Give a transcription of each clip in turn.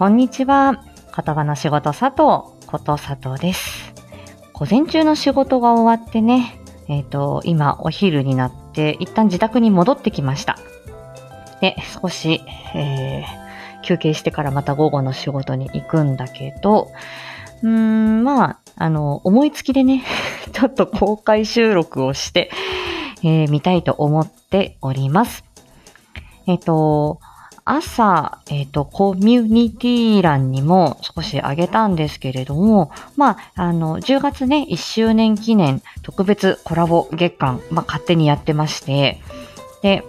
こんにちは。言葉の仕事佐藤こと佐藤です。午前中の仕事が終わってね、えっ、と、今お昼になって一旦自宅に戻ってきました。で、少し、えー休憩してからまた午後の仕事に行くんだけど、うーん、まあ、あの、思いつきでね、ちょっと公開収録をして、えー見たいと思っております。えっ、と、朝、えっ、と、コミュニティ欄にも少し上げたんですけれども、まあ、あの、10月ね、1周年記念特別コラボ月間、まあ、勝手にやってまして、で、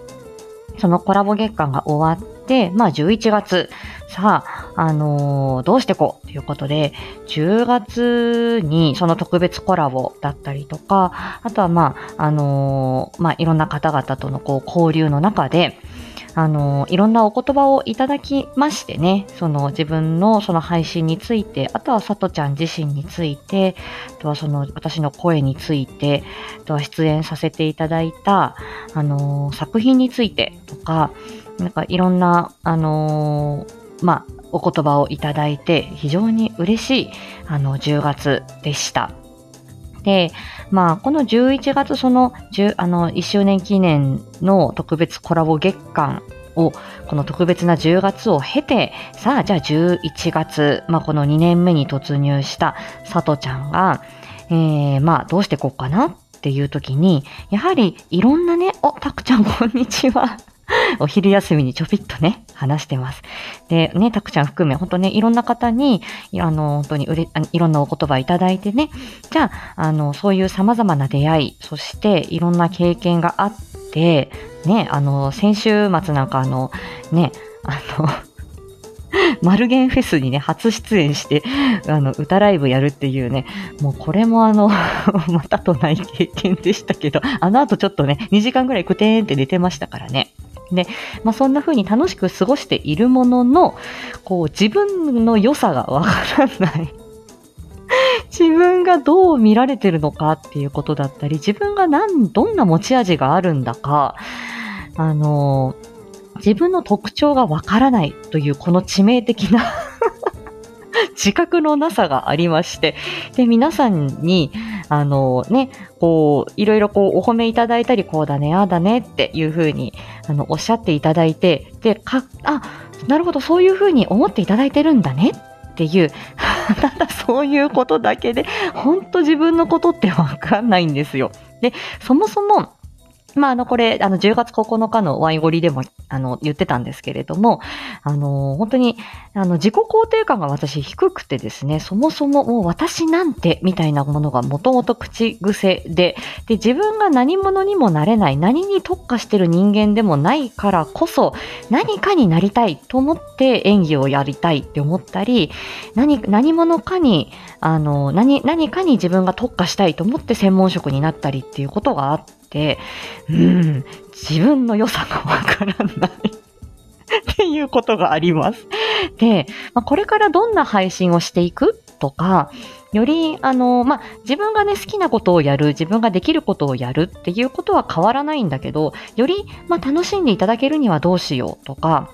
そのコラボ月間が終わって、まあ、11月、さあ、あのーどうしてこうということで、10月にその特別コラボだったりとか、あとはまあ、あのーまあ、いろんな方々とのこう交流の中で、あのいろんなお言葉をいただきましてね、その自分のその配信について、あとはさとちゃん自身について、あとはその私の声について、あとは出演させていただいた、あの作品についてとか、なんかいろんな、あのまあ、お言葉をいただいて、非常に嬉しい、あの、10月でした。で、まあ、この11月、その、10あの、1周年記念の特別コラボ月間を、この特別な10月を経て、さあ、じゃあ11月、まあ、この2年目に突入したさとちゃんが、えー、まあ、どうしてこうかなっていう時に、やはりいろんなね、お、たくちゃんこんにちは。お昼休みにちょびっとね、話してます。で、ね、たくちゃん含め、本当ね、いろんな方に、あの、本当にうれ、いろんなお言葉いただいてね、じゃあ、あの、そういう様々な出会い、そしていろんな経験があって、ね、あの、先週末なんかあの、ね、あの、マルゲンフェスにね、初出演して、あの、歌ライブやるっていうね、もうこれもあの、またとない経験でしたけど、あの後ちょっとね、2時間ぐらいくてーんって寝てましたからね。で、まあそんな風に楽しく過ごしているものの、こう自分の良さがわからない。自分がどう見られてるのかっていうことだったり、自分が何、どんな持ち味があるんだか、あの、自分の特徴がわからないというこの致命的な 自覚のなさがありまして、で、皆さんに、あのね、こう、いろいろこう、お褒めいただいたり、こうだね、ああだねっていうふうに、あの、おっしゃっていただいて、で、か、あ、なるほど、そういうふうに思っていただいてるんだねっていう、ただそういうことだけで、本当自分のことってわかんないんですよ。で、そもそも、まあ、あの、これ、あの、10月9日のワイゴリでも、あの、言ってたんですけれども、あの、本当に、あの、自己肯定感が私低くてですね、そもそももう私なんて、みたいなものがもともと口癖で、で、自分が何者にもなれない、何に特化してる人間でもないからこそ、何かになりたいと思って演技をやりたいって思ったり、何、何者かに、あの、何、何かに自分が特化したいと思って専門職になったりっていうことがあって、うん、自分の良さがわからない。っていうことがあります。で、まあ、これからどんな配信をしていくとか、より、あの、まあ、自分がね、好きなことをやる、自分ができることをやるっていうことは変わらないんだけど、より、まあ、楽しんでいただけるにはどうしようとか、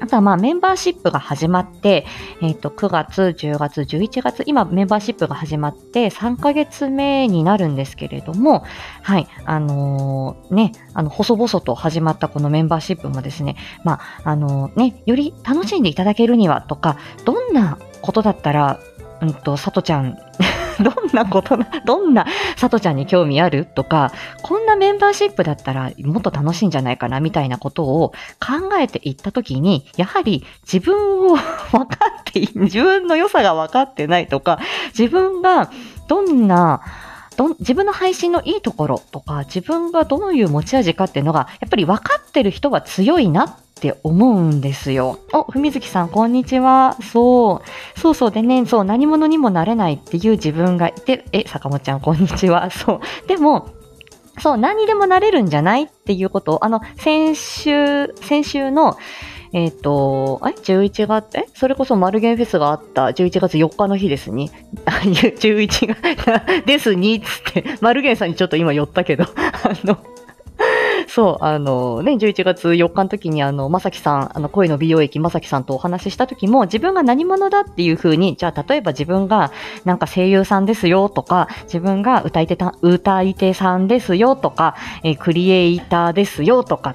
あとはまあメンバーシップが始まって、えっ、と、9月、10月、11月、今メンバーシップが始まって3ヶ月目になるんですけれども、はい、あのーね、あの、細々と始まったこのメンバーシップもですね、まあ、あのーね、より楽しんでいただけるにはとか、どんなことだったら、うんと、さとちゃん、どんなことな、どんなさとちゃんに興味あるとか、こんなメンバーシップだったらもっと楽しいんじゃないかなみたいなことを考えていったときに、やはり自分を 分かって、自分の良さが分かってないとか、自分がどんな、ど自分の配信のいいところとか、自分がどういう持ち味かっていうのが、やっぱり分かってる人は強いなっって思うんですよ。お、ふみずきさん、こんにちは。そう。そうそう。でね、そう、何者にもなれないっていう自分がいて、え、坂本ちゃん、こんにちは。そう。でも、そう、何にでもなれるんじゃないっていうことを、あの、先週、先週の、えっ、と、え ?11 月、えそれこそマルゲンフェスがあった11月4日の日ですに。あ11月、ですに、つって、マルゲンさんにちょっと今寄ったけど、あの、そう、あのね、11月4日の時に、あの、まさきさん、あの、声の美容液まさきさんとお話しした時も、自分が何者だっていう風に、じゃあ、例えば自分が、なんか声優さんですよとか、自分が歌い手た、歌い手さんですよとか、えークリエイターですよとか、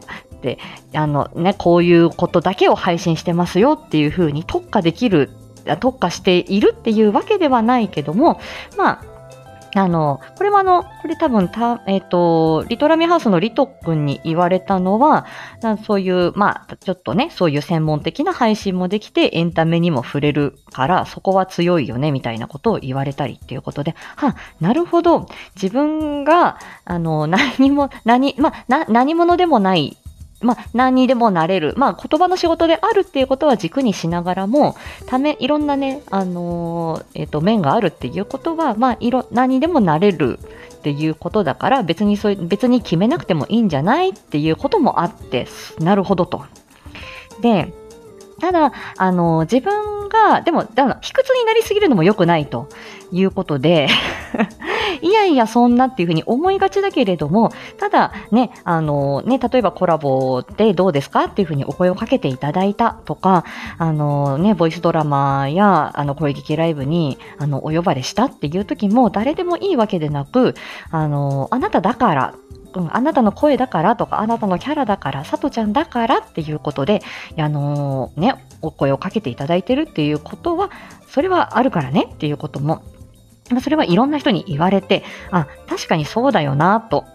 っ、あのね、こういうことだけを配信してますよっていう風に特化できる、特化しているっていうわけではないけども、まあ、あの、これはあの、これ多分た、えっ、と、リトラミハウスのリト君に言われたのは、そういう、まあ、ちょっとね、そういう専門的な配信もできて、エンタメにも触れるから、そこは強いよね、みたいなことを言われたりっていうことで、は、なるほど、自分が、あの、何も、何、まあ、な、何者でもない、まあ、何にでもなれる。まあ、言葉の仕事であるっていうことは軸にしながらも、ため、いろんなね、あのーえっ、と、面があるっていうことは、まあ、いろ、何にでもなれるっていうことだから、別にそういう、別に決めなくてもいいんじゃないっていうこともあって、なるほどと。で、ただ、あの、自分が、でも、だから卑屈になりすぎるのも良くないということで、いやいや、そんなっていうふうに思いがちだけれども、ただね、あのね、例えばコラボでどうですかっていうふうにお声をかけていただいたとか、あのね、ボイスドラマや、あの、声劇ライブに、あの、お呼ばれしたっていう時も、誰でもいいわけでなく、あの、あなただから、うん、あなたの声だからとか、あなたのキャラだから、さとちゃんだからっていうことで、あのね、お声をかけていただいてるっていうことは、それはあるからねっていうことも、それはいろんな人に言われて、あ、確かにそうだよなと。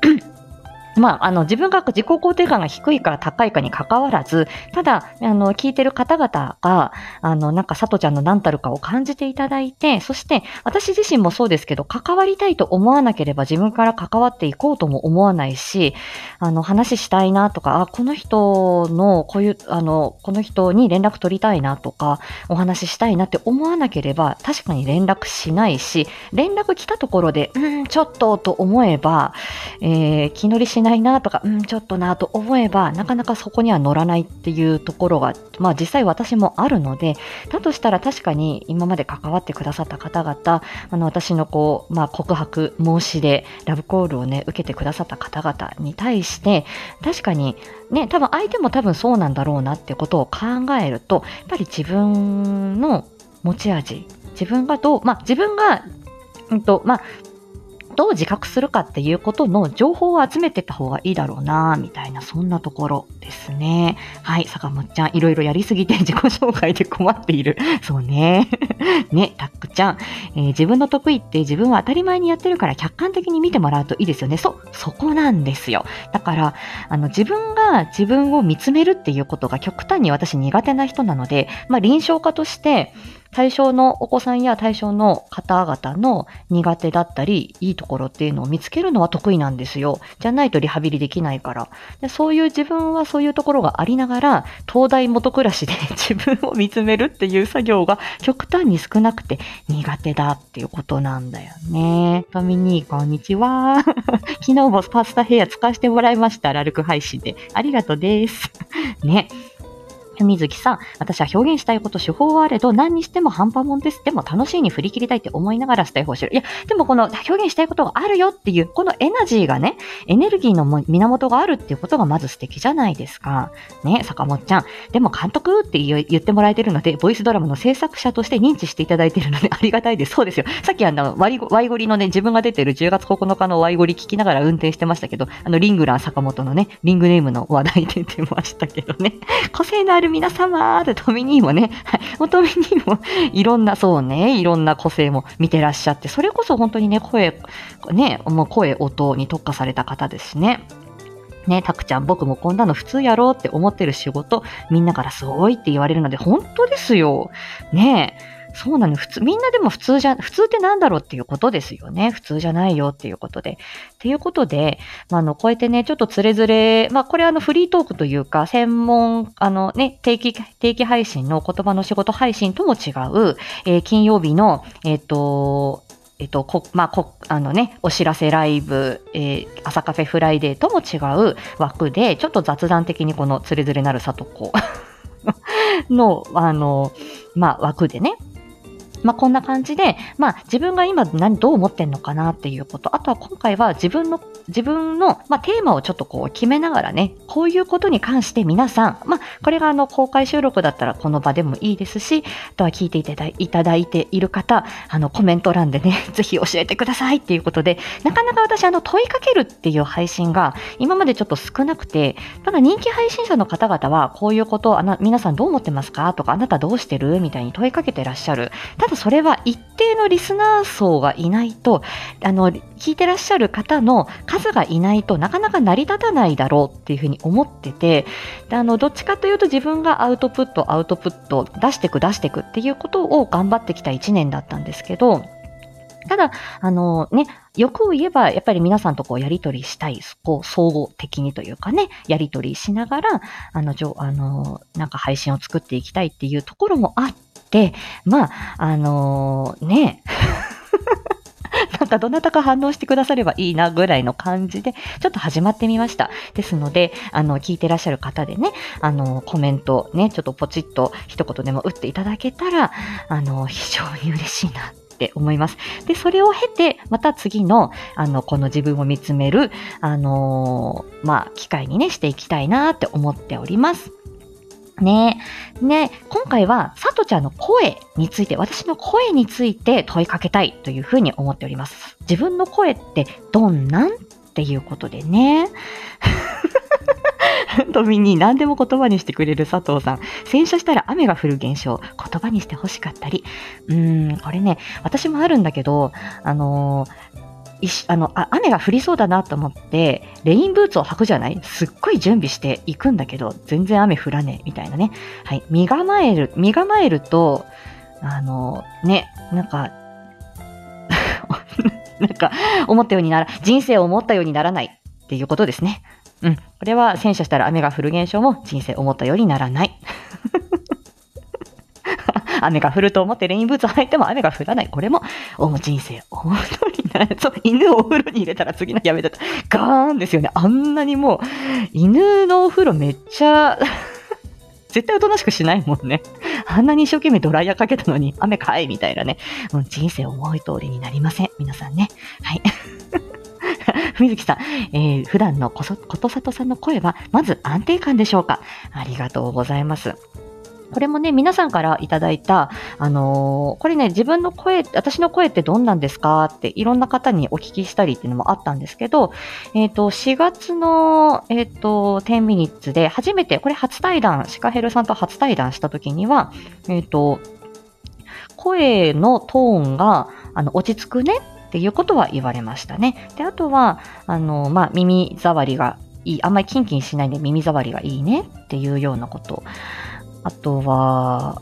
まあ、あの、自分が自己肯定感が低いか高いかに関わらず、ただ、あの、聞いてる方々が、あの、なんか、さとちゃんの何たるかを感じていただいて、そして、私自身もそうですけど、関わりたいと思わなければ自分から関わっていこうとも思わないし、あの、話したいなとか、あ、この人の、こういう、あの、この人に連絡取りたいなとか、お話ししたいなって思わなければ、確かに連絡しないし、連絡来たところで、うん、ちょっとと思えば、えー気乗りしないないなとか、うん、ちょっとなと思えば、なかなかそこには乗らないっていうところが、まあ実際私もあるので、だとしたら確かに今まで関わってくださった方々、あの私のこう、まあ告白、申し出、ラブコールをね、受けてくださった方々に対して、確かにね、多分相手も多分そうなんだろうなってことを考えると、やっぱり自分の持ち味、自分がどう、まあ自分が、うんと、まあ、どう自覚するかっていうことの情報を集めてった方がいいだろうな、みたいな、そんなところですね。はい、坂本ちゃん、いろいろやりすぎて自己紹介で困っている。そうね。ね、タックちゃん、えー自分の得意って自分は当たり前にやってるから客観的に見てもらうといいですよね。そう、そこなんですよ。だから、あの、自分が自分を見つめるっていうことが極端に私苦手な人なので、まあ、臨床家として、対象のお子さんや対象の方々の苦手だったり、いいところっていうのを見つけるのは得意なんですよ。じゃないとリハビリできないから。でそういう自分はそういうところがありながら、東大元暮らしで 自分を見つめるっていう作業が極端に少なくて苦手だっていうことなんだよね。トミニー、こんにちは。昨日もパスタヘア使わせてもらいました。ラルク配信で。ありがとうです。ね。文月さん、私は表現したいこと、手法はあれど、何にしても半端もんです。でも楽しいに振り切りたいって思いながらスタイフをしてる。いや、でもこの表現したいことがあるよっていう、このエナジーがね、エネルギーの源があるっていうことがまず素敵じゃないですか。ね、坂本ちゃん。でも監督って言ってもらえてるので、ボイスドラマの制作者として認知していただいてるのでありがたいです。そうですよ。さっきあの、ワイゴワイゴリのね、自分が出てる10月9日のワイゴリ聞きながら運転してましたけど、あの、リングラー坂本のね、リングネームの話題出てましたけどね。個性のある皆様って、トミニーもね、はい、トミニーもいろんな、そうね、いろんな個性も見てらっしゃって、それこそ本当にね、声、ね、もう声、音に特化された方です。しね。ね、たくちゃん、僕もこんなの普通やろうって思ってる仕事、みんなからす。ごいって言われるので、本当です。よ。ねえ。そうなの、普通、みんなでも普通じゃ、普通ってなんだろうっていうことですよね。普通じゃないよっていうことで。っていうことで、まあ、あの、こうやってね、ちょっとつれづれ、まあ、これあの、フリートークというか、専門、あのね、定期、定期配信の言葉の仕事配信とも違う、えー金曜日の、えっ、と、えっと、こ、まあ、こ、あのね、お知らせライブ、えー朝カフェフライデーとも違う枠で、ちょっと雑談的にこのつれづれなるさとこの、あの、まあ、枠でね、まあ、こんな感じで、まあ、自分が今何、どう思ってんのかなっていうこと、あとは今回は自分の、自分の、まあ、テーマをちょっとこう決めながらね、こういうことに関して皆さん、まあ、これがあの、公開収録だったらこの場でもいいですし、あとは聞いていただいただいている方、あの、コメント欄でね、ぜひ教えてくださいっていうことで、なかなか私、あの、問いかけるっていう配信が今までちょっと少なくて、ただ人気配信者の方々は、こういうことをあな、皆さんどう思ってますか？とか、あなたどうしてる？みたいに問いかけてらっしゃる。ただそれは一定のリスナー層がいないと、あの、聞いてらっしゃる方の数がいないとなかなか成り立たないだろうっていうふうに思ってて、であの、どっちかというと自分がアウトプット、アウトプット、出してく出してくっていうことを頑張ってきた1年だったんですけど、ただ、あのね、欲を言えば、やっぱり皆さんとこうやりとりしたい、こう、総合的にというかね、やりとりしながら、あの、あの、なんか配信を作っていきたいっていうところもあって、まあ、あのね、なんかどなたか反応してくださればいいなぐらいの感じで、ちょっと始まってみました。ですので、あの、聞いてらっしゃる方でね、あの、コメントね、ちょっとポチッと一言でも打っていただけたら、あの、非常に嬉しいなって思います。で、それを経て、また次の、あの、この自分を見つめる、あのー、まあ、機会にね、していきたいなって思っております。ねね今回は、さとちゃんの声について、私の声について問いかけたいというふうに思っております。自分の声ってどんなん？っていうことでね。とみに何でも言葉にしてくれる佐藤さん。洗車したら雨が降る現象、言葉にして欲しかったり。うーん、これね、私もあるんだけど、あのーあのあ雨が降りそうだなと思って、レインブーツを履くじゃない？すっごい準備していくんだけど、全然雨降らねえ、みたいなね。はい。身構える、身構えると、あの、ね、なんか、なんか、思ったようになら、人生を思ったようにならないっていうことですね。うん。これは洗車したら雨が降る現象も人生思ったようにならない。雨が降ると思ってレインブーツ履いても雨が降らない。これも、お人生思う通りに。そう、犬をお風呂に入れたら次のやめた。ガーンですよね。あんなにもう、犬のお風呂めっちゃ 絶対おとなしくしないもんね。あんなに一生懸命ドライヤーかけたのに雨かいみたいなね。もう人生思い通りになりません。皆さんね。はい。水木さん、えー、普段のことさとさんの声は、まず安定感でしょうかありがとうございます。これもね、皆さんからいただいた、あのー、これね、自分の声、私の声ってどんなんですか？っていろんな方にお聞きしたりっていうのもあったんですけど、えっ、ー、と、4月の、えっ、ー、と、10ミニッツで初めて、これ初対談、シカヘルさんと初対談した時には、えっ、と、声のトーンが、あの、落ち着くねっていうことは言われましたね。で、あとは、あの、まあ、耳障りがいい、あんまりキンキンしないで耳障りがいいねっていうようなこと。あとは、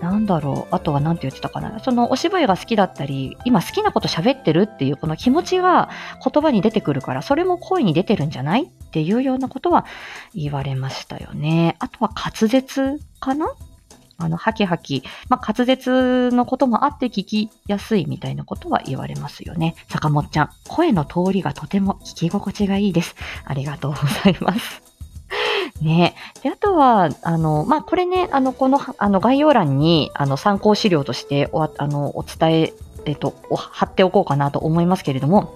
なんだろう。あとは何て言ってたかな。そのお芝居が好きだったり、今好きなこと喋ってるっていうこの気持ちが言葉に出てくるから、それも声に出てるんじゃないっていうようなことは言われましたよね。あとは滑舌かなあの、ハキハキ、まあ、滑舌のこともあって聞きやすいみたいなことは言われますよね。坂本ちゃん、声の通りがとても聞き心地がいいです。ありがとうございます。ね。で、あとは、あの、まあ、これね、あの、この、あの、概要欄に、あの、参考資料としてお、あの、お伝え、えっと、貼っておこうかなと思いますけれども、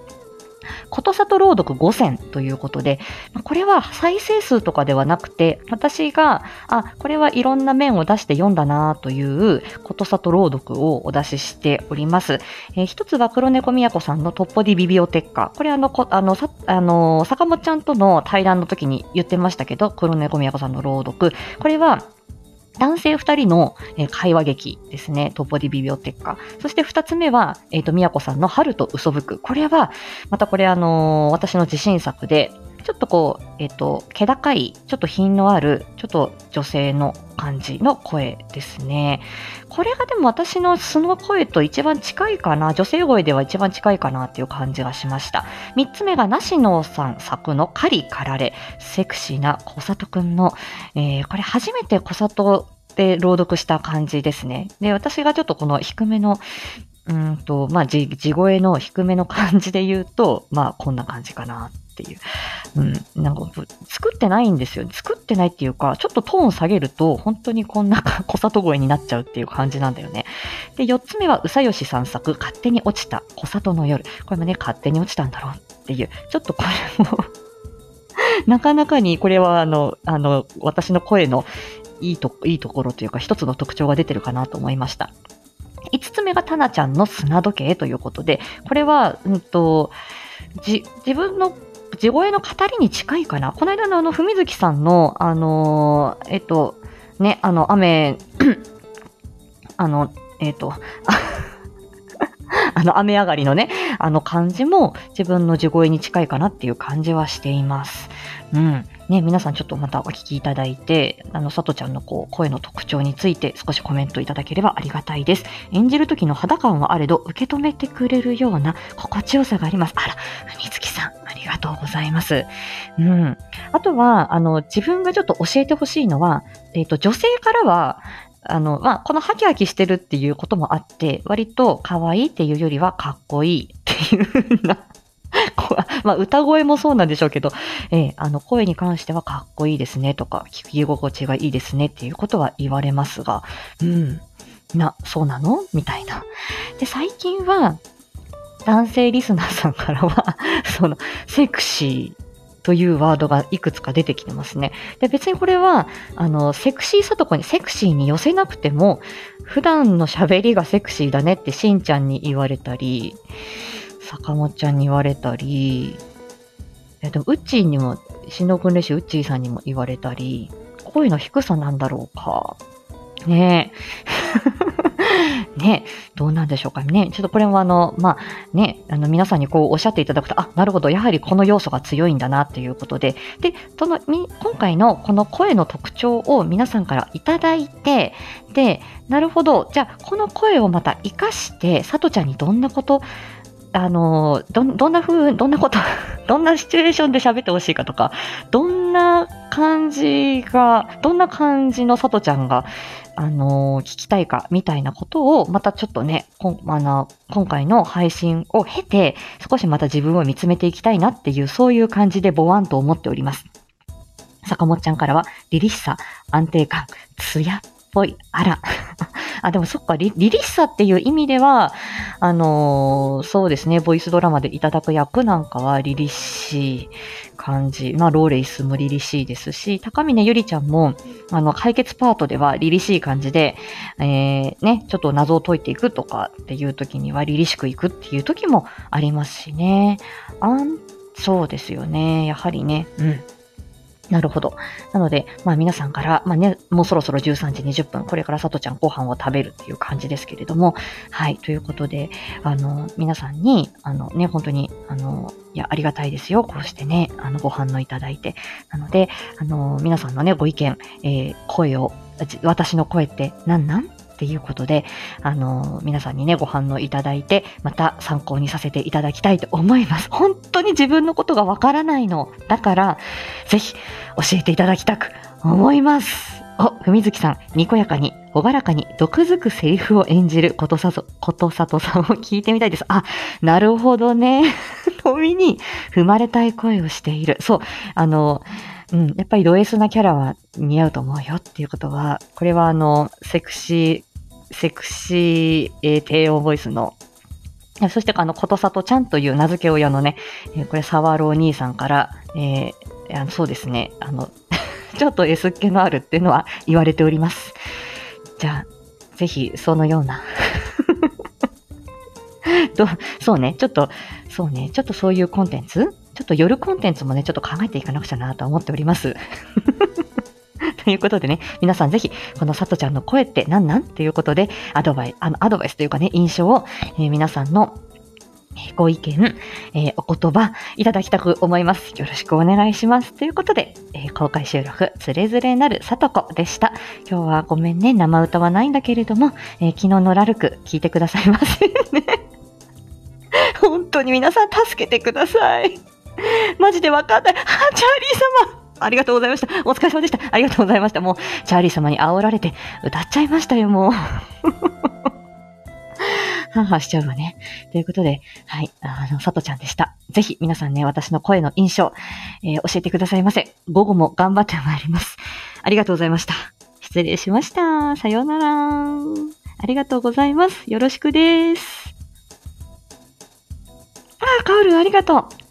ことさと朗読5選ということで、これは再生数とかではなくて、私が、あ、これはいろんな面を出して読んだなということさと朗読をお出ししております。えー、一つは黒猫宮子さんのトッポディビビオテッカ。これあの、あの、さ、あの、坂本ちゃんとの対談の時に言ってましたけど、黒猫宮子さんの朗読。これは、男性二人の、会話劇ですね。トポディビビオテッカ。そして二つ目は、えっ、ー、と、宮子さんの春と嘘吹く。これは、またこれあのー、私の自信作で、ちょっとこう、えっ、ー、と、気高い、ちょっと品のある、ちょっと女性の感じの声ですね。これがでも私の素の声と一番近いかな、女性声では一番近いかなっていう感じがしました。三つ目が、なしのさん作のカリかられ、セクシーな小里くんの、えー、これ初めて小里で朗読した感じですね。で、私がちょっとこの低めの、うんと、まあ、地声の低めの感じで言うと、まあ、こんな感じかなっっていう。うん、なんか、作ってないんですよ。作ってないっていうか、ちょっとトーン下げると、本当にこんな 小里声になっちゃうっていう感じなんだよね。で、4つ目は、うさよし散策、勝手に落ちた小里の夜。これもね、勝手に落ちたんだろうっていう、ちょっとこれも なかなかにこれはあの、あの、私の声のいいと、いいところというか一つの特徴が出てるかなと思いました。5つ目がタナちゃんの砂時計ということで、これは、うんと、自分の地声の語りに近いかな？この間のあの、文月さんの、あのー、えっと、ね、あの、雨、あの、えっと、あの、雨上がりのね、あの感じも自分の地声に近いかなっていう感じはしています。うん。ね、皆さんちょっとまたお聞きいただいて、あの、さとちゃんのこう、声の特徴について少しコメントいただければありがたいです。演じる時の肌感はあれど、受け止めてくれるような心地よさがあります。あら、ふみつきさん、ありがとうございます。うん。あとは、あの、自分がちょっと教えてほしいのは、えっ、ー、と、女性からは、あの、まあ、このハキハキしてるっていうこともあって、割と可愛いっていうよりはかっこいいっていうふうな まあ、歌声もそうなんでしょうけど、えー、あの、声に関してはかっこいいですねとか、聞き心地がいいですねっていうことは言われますが、うん、な、そうなの？みたいな。で、最近は、男性リスナーさんからはその、セクシー、というワードがいくつか出てきてますね。で、別にこれは、あの、セクシーさとこにセクシーに寄せなくても、普段の喋りがセクシーだねってしんちゃんに言われたり、坂本ちゃんに言われたり、えでも、うっちーにも、しのくんれしうっちーさんにも言われたり、声の低さなんだろうか。ねえ。ね、どうなんでしょうかね。ちょっとこれもあの、まあね、あの皆さんにこうおっしゃっていただくと、あ、なるほど、やはりこの要素が強いんだなっていうことで、で、その、今回のこの声の特徴を皆さんからいただいて、で、なるほど、じゃあこの声をまた活かして、さとちゃんにどんなことあの、ど、どんな風、どんなこと、どんなシチュエーションで喋ってほしいかとか、どん感じが、どんな感じのさとちゃんが、あの、聞きたいか、みたいなことを、またちょっとね、あの、今回の配信を経て、少しまた自分を見つめていきたいなっていう、そういう感じでボワンと思っております。坂本ちゃんからは、リリッサ、安定感、ツヤぽい、あら。あ、でもそっかリ、リリッサっていう意味では、あのー、そうですね、ボイスドラマでいただく役なんかはリリッシー感じ。まあ、ローレイスもリリシーですし、高峰ゆりちゃんも、あの、解決パートではリリシー感じで、えー、ね、ちょっと謎を解いていくとかっていう時にはリリしくいくっていう時もありますしね。あん、そうですよね。やはりね、うん。なるほど。なので、まあ皆さんから、まあね、もうそろそろ13時20分、これからさとちゃんご飯を食べるっていう感じですけれども、はい、ということで、あの、皆さんに、あのね、本当に、あの、いや、ありがたいですよ。こうしてね、あの、ご反応いただいて。なので、あの、皆さんのね、ご意見、えー、声を、私の声って何なん？っていうことで、あの、皆さんにね、ご反応いただいて、また参考にさせていただきたいと思います。本当に自分のことがわからないの。だから、ぜひ教えていただきたく思います。お、ふみずきさん、にこやかに、ほがらかに、毒づくセリフを演じることさと、ことさとさんを聞いてみたいです。あ、なるほどね。富に踏まれたい声をしている。そう、あの、うん、やっぱりド S なキャラは似合うと思うよっていうことは、これはあの、セクシー、セクシー、えー、低音ボイスの、そしてあの、ことさとちゃんという名付け親のね、えー、これ、沢朗兄さんから、えー、そうですね、あの、ちょっと S っ気のあるっていうのは言われております。じゃあ、ぜひ、そのような。どそうね、ちょっと、そうね、ちょっとそういうコンテンツ？ちょっと夜コンテンツもね、ちょっと考えていかなくちゃなと思っております。ということでね、皆さんぜひ、このさとちゃんの声って何なん？っていうことで、アドバイ、あの、アドバイスというかね、印象を、えー、皆さんのご意見、えー、お言葉いただきたく思います。よろしくお願いします。ということで、えー、公開収録、つれづれなるさとこでした。今日はごめんね、生歌はないんだけれども、えー、昨日のラルク聞いてくださいませ。本当に皆さん助けてください。マジでわかんない。あ、チャーリー様ありがとうございました。お疲れ様でした。ありがとうございました。もう、チャーリー様に煽られて歌っちゃいましたよ、もう。ハーハしちゃうわね。ということで、はい、あの、さとちゃんでした。ぜひ皆さんね、私の声の印象、えー、教えてくださいませ。午後も頑張ってまいります。ありがとうございました。失礼しました。さようなら。ありがとうございます。よろしくです。あ、カオルありがとう。